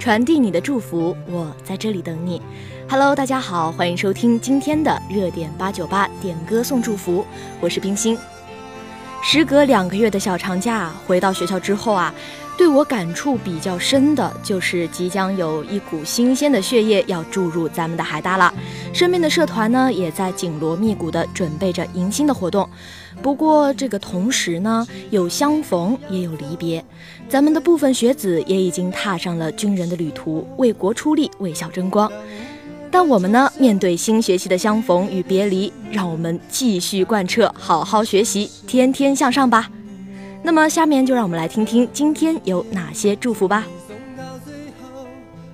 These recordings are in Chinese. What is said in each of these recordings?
传递你的祝福，我在这里等你。Hello，大家好，欢迎收听今天的热点八九八点歌送祝福，我是冰心。时隔两个月的小长假，回到学校之后啊。对我感触比较深的就是，即将有一股新鲜的血液要注入咱们的海大了。身边的社团呢，也在紧锣密鼓地准备着迎新的活动。不过这个同时呢，有相逢也有离别。咱们的部分学子也已经踏上了军人的旅途，为国出力，为校争光。但我们呢，面对新学期的相逢与别离，让我们继续贯彻好好学习，天天向上吧。那么，下面就让我们来听听今天有哪些祝福吧。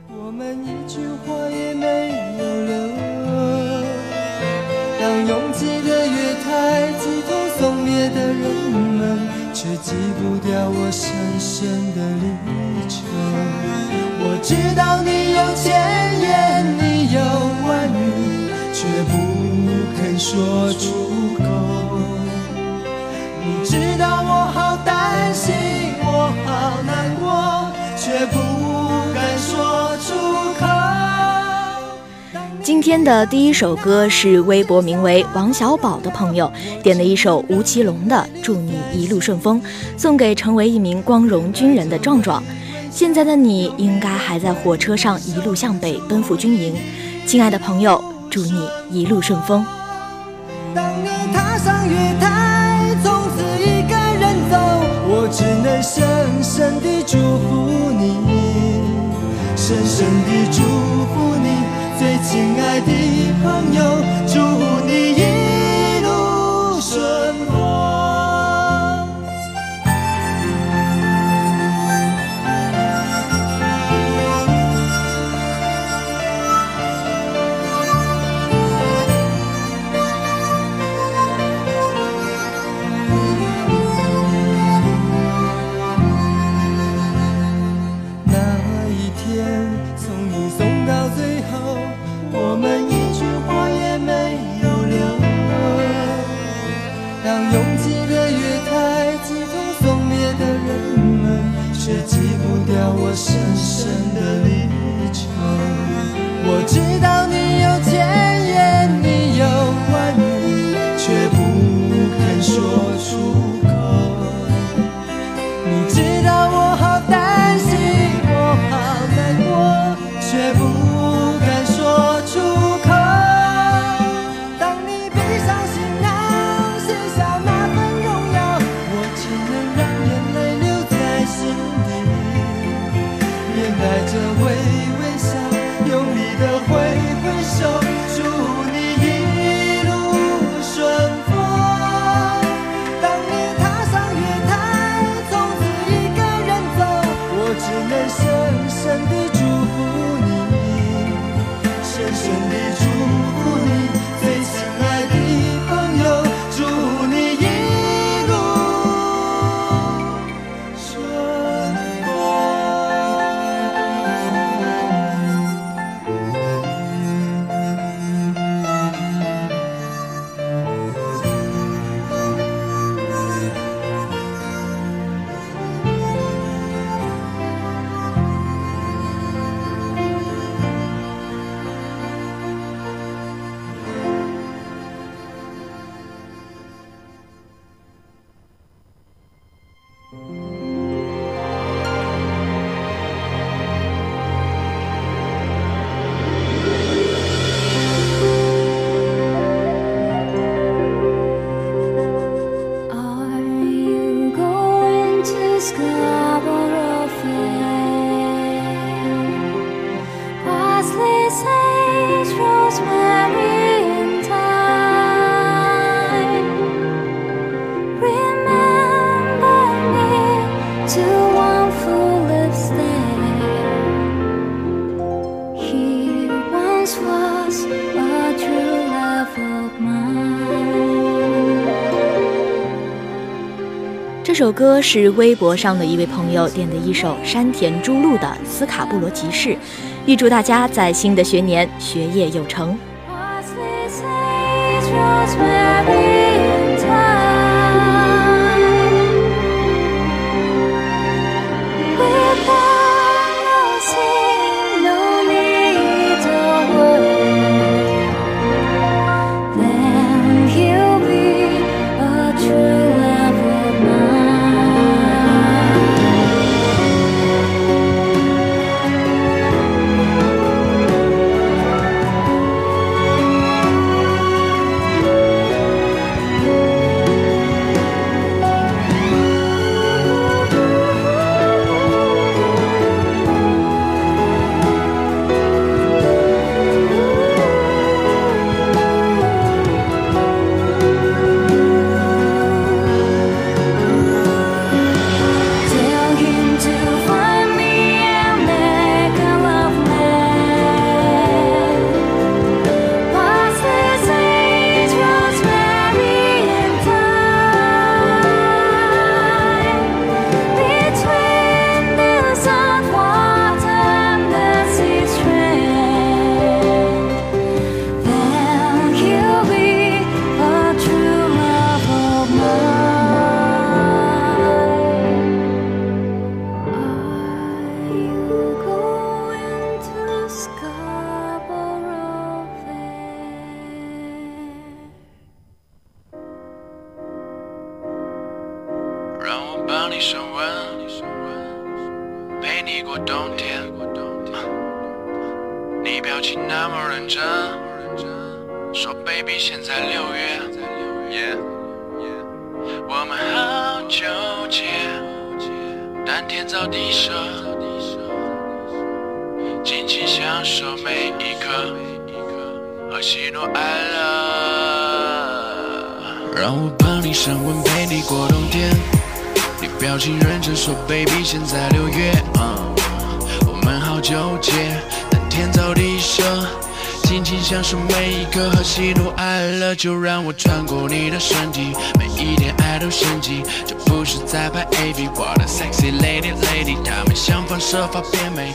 我们一的月台挤痛送别的人们，却挤不掉我深深的离愁。我知道你有千言，你有万语，却不肯说出天的第一首歌是微博名为王小宝的朋友点的一首吴奇隆的《祝你一路顺风》，送给成为一名光荣军人的壮壮。现在的你应该还在火车上一路向北奔赴军营，亲爱的朋友，祝你一路顺风。当你踏上月台，从此一个人走，我只能深深地这首歌是微博上的一位朋友点的一首山田朱露的《斯卡布罗集市》，预祝大家在新的学年学业有成。让你升温，陪你过冬天。你表情那么认真，说 baby 现在六月。我们好纠结，但天造地设，尽情享受每一刻和喜怒哀乐。让我帮你升温，陪你过冬天。表情认真说 baby 现在六月，我们好纠结。但天造地设，尽情享受每一刻和喜怒哀乐，就让我穿过你的身体，每一天爱都升级，这不是在拍 AV，我的 sexy lady lady，他们想方设法变美。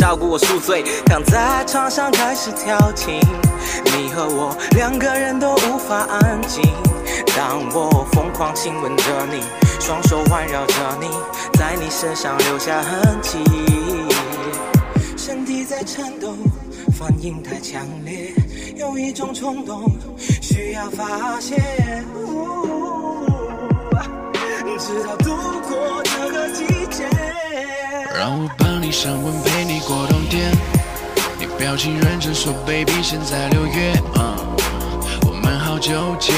照顾我宿醉，躺在床上开始调情，你和我两个人都无法安静。当我疯狂亲吻着你，双手环绕着你，在你身上留下痕迹，身体在颤抖，反应太强烈，有一种冲动需要发泄，直到度过这个季节。让我帮你升温，表情认真说，baby，现在六月，我们好纠结，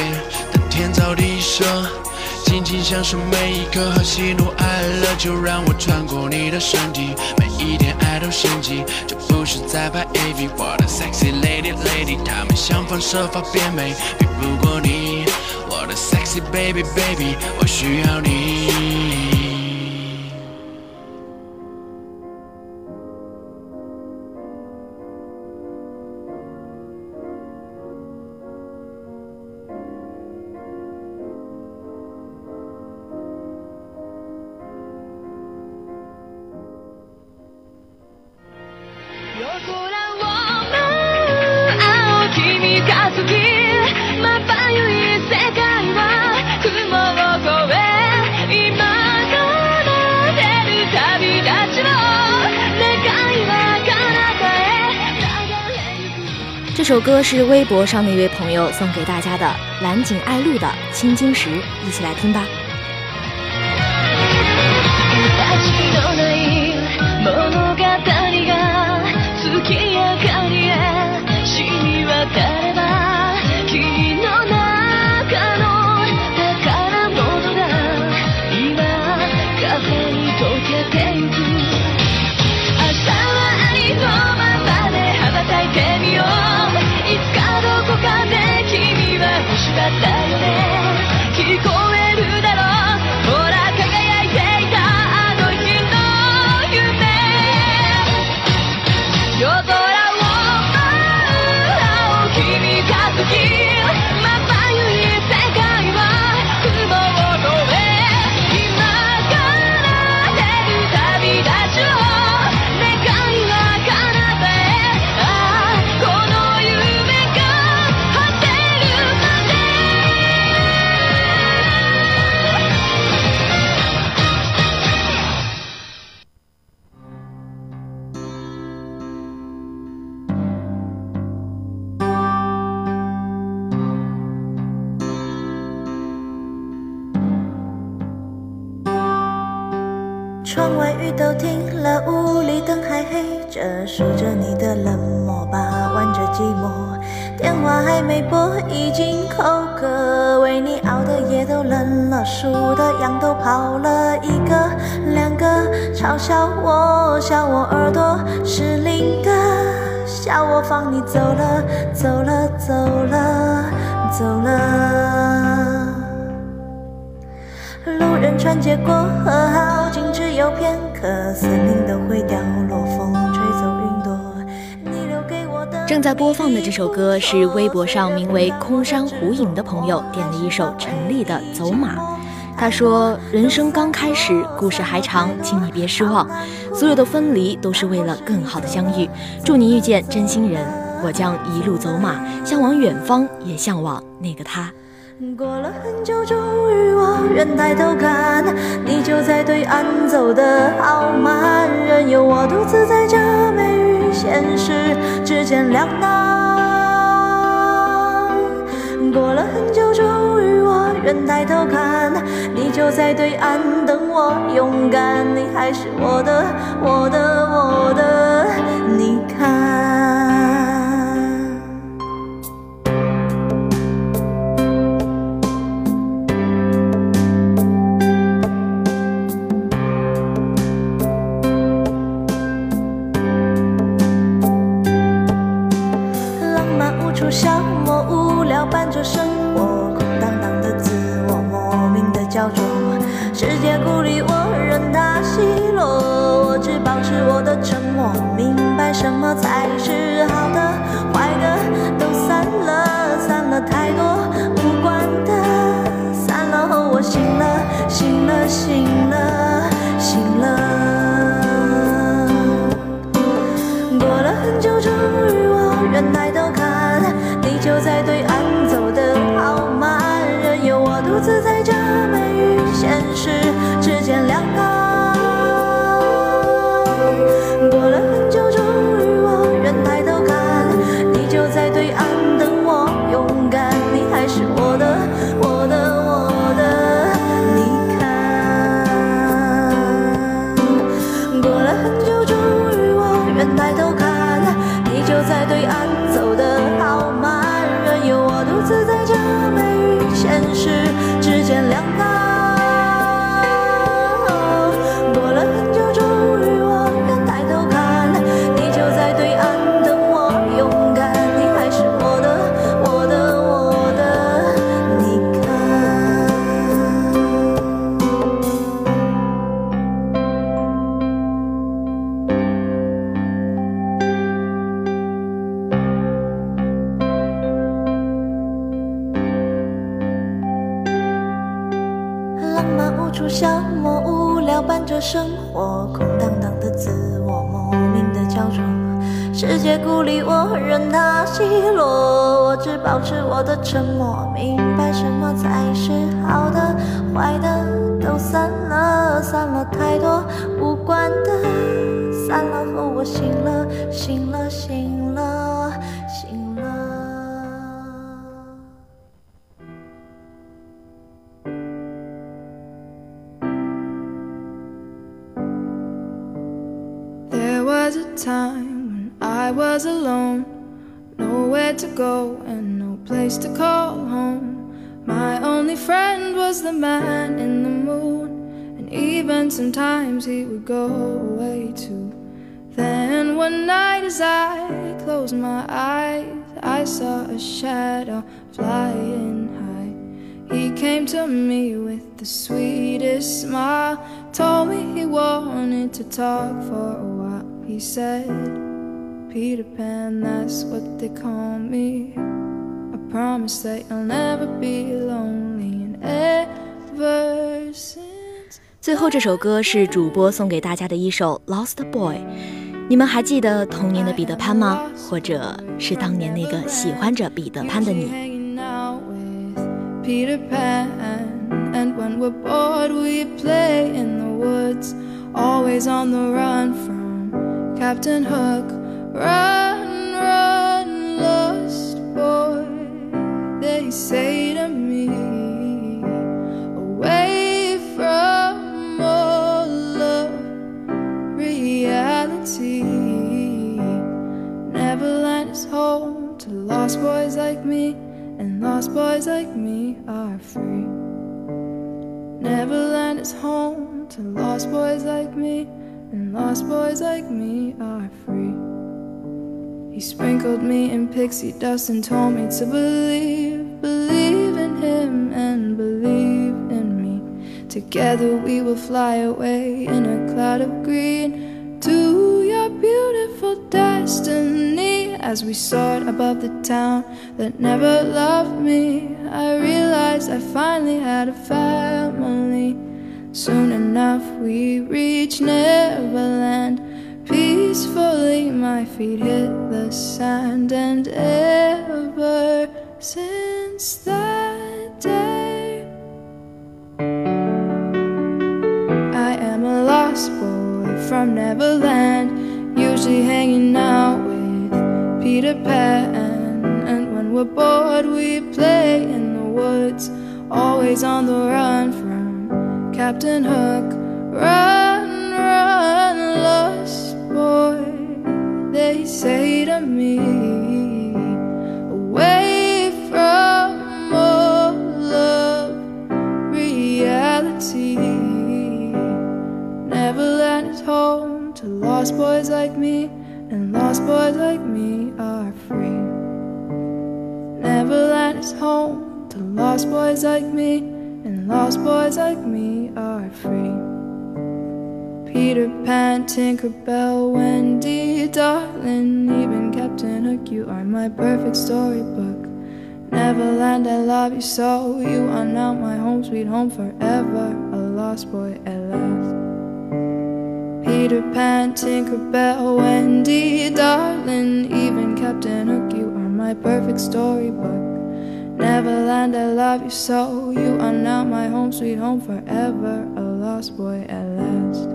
但天造地设，尽情享受每一刻和喜怒哀乐，就让我穿过你的身体，每一点爱都升级，这不是在拍 AV，我的 sexy lady lady，他们想方设法变美，比不过你，我的 sexy baby baby，我需要你。首歌是微博上的一位朋友送给大家的蓝井爱露的《青金石》，一起来听吧。窗外雨都停了，屋里灯还黑着，数着你的冷漠，把玩着寂寞。电话还没拨，已经口渴，为你熬的夜都冷了，数的羊都跑了一个两个，嘲笑我，笑我耳朵失灵的，笑我放你走了，走了，走了，走了。路人穿街过河，有片刻，森林都会掉落，风吹走云朵。你留给我的。正在播放的这首歌是微博上名为“空山湖影”的朋友点了一首陈粒的《走马》。他说：“人生刚开始，故事还长，请你别失望。所有的分离都是为了更好的相遇。祝你遇见真心人，我将一路走马，向往远方，也向往那个他。”过了很久，终于我愿抬头看，你就在对岸走得好慢，任由我独自在这美与现实之间两难。过了很久，终于我愿抬头看，你就在对岸等我勇敢，你还是我的，我的，我的，你看。么无聊伴着生活，空荡荡的自我，莫名的焦灼。世界孤立我，任它奚落，我只保持我的沉默。明白什么才是好的，坏的都散了，散了太多无关的，散了后我醒了，醒了，醒了，醒了。过了很久，终于我愿抬，就在对岸。沉默。Place to call home. My only friend was the man in the moon, and even sometimes he would go away too. Then one night, as I closed my eyes, I saw a shadow flying high. He came to me with the sweetest smile, told me he wanted to talk for a while. He said, Peter Pan, that's what they call me. Promise that you'll never be lonely and ever since. 最后这首歌是主播送给大家的一首《Lost Boy》，你们还记得童年的彼得潘吗？或者是当年那个喜欢着彼得潘的你？Peter Pan, and when we're bored, we play in the woods, always on the run from Captain Hook, run, say to me, away from all of reality. Neverland is home to lost boys like me, and lost boys like me are free. Neverland is home to lost boys like me and lost boys like me are free. He sprinkled me in pixie dust and told me to believe, believe in him and believe in me. Together we will fly away in a cloud of green to your beautiful destiny. as we soared above the town that never loved me. I realized I finally had a family. Soon enough, we reached Neverland. Peacefully, my feet hit the sand, and ever since that day, I am a lost boy from Neverland, usually hanging out with Peter Pan. And when we're bored, we play in the woods, always on the run from Captain Hook. Run, run, lost boy, they say to me, away lost boys like me, and lost boys like me are free. Neverland is home to lost boys like me, and lost boys like me are free. Peter Pan, Tinker Bell, Wendy, darling, even Captain Hook, you are my perfect storybook. Neverland, I love you so. You are now my home, sweet home forever. A lost boy. Peter Pan, Tinker Bell, Wendy, darling, even Captain Hook, you are my perfect storybook. Neverland, I love you so. You are now my home, sweet home forever. A lost boy at last.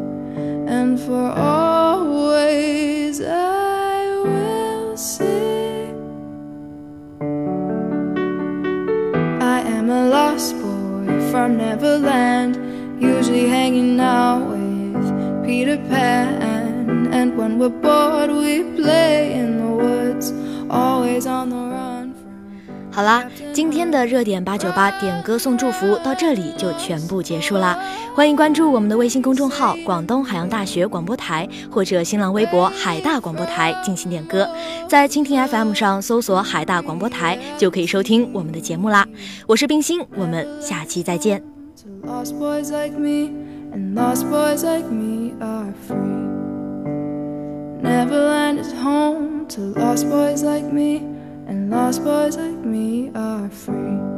And for always I will sing. I am a lost boy from Neverland, usually hanging out Peter Pan. And when we're bored, we play in the woods, always on the run 好啦，今天的热点八九八点歌送祝福到这里就全部结束啦。欢迎关注我们的微信公众号“广东海洋大学广播台”或者新浪微博“海大广播台”进行点歌。在蜻蜓 FM 上搜索“海大广播台”就可以收听我们的节目啦。我是冰心，我们下期再见。And lost boys like me are free. Neverland is home to lost boys like me, and lost boys like me are free.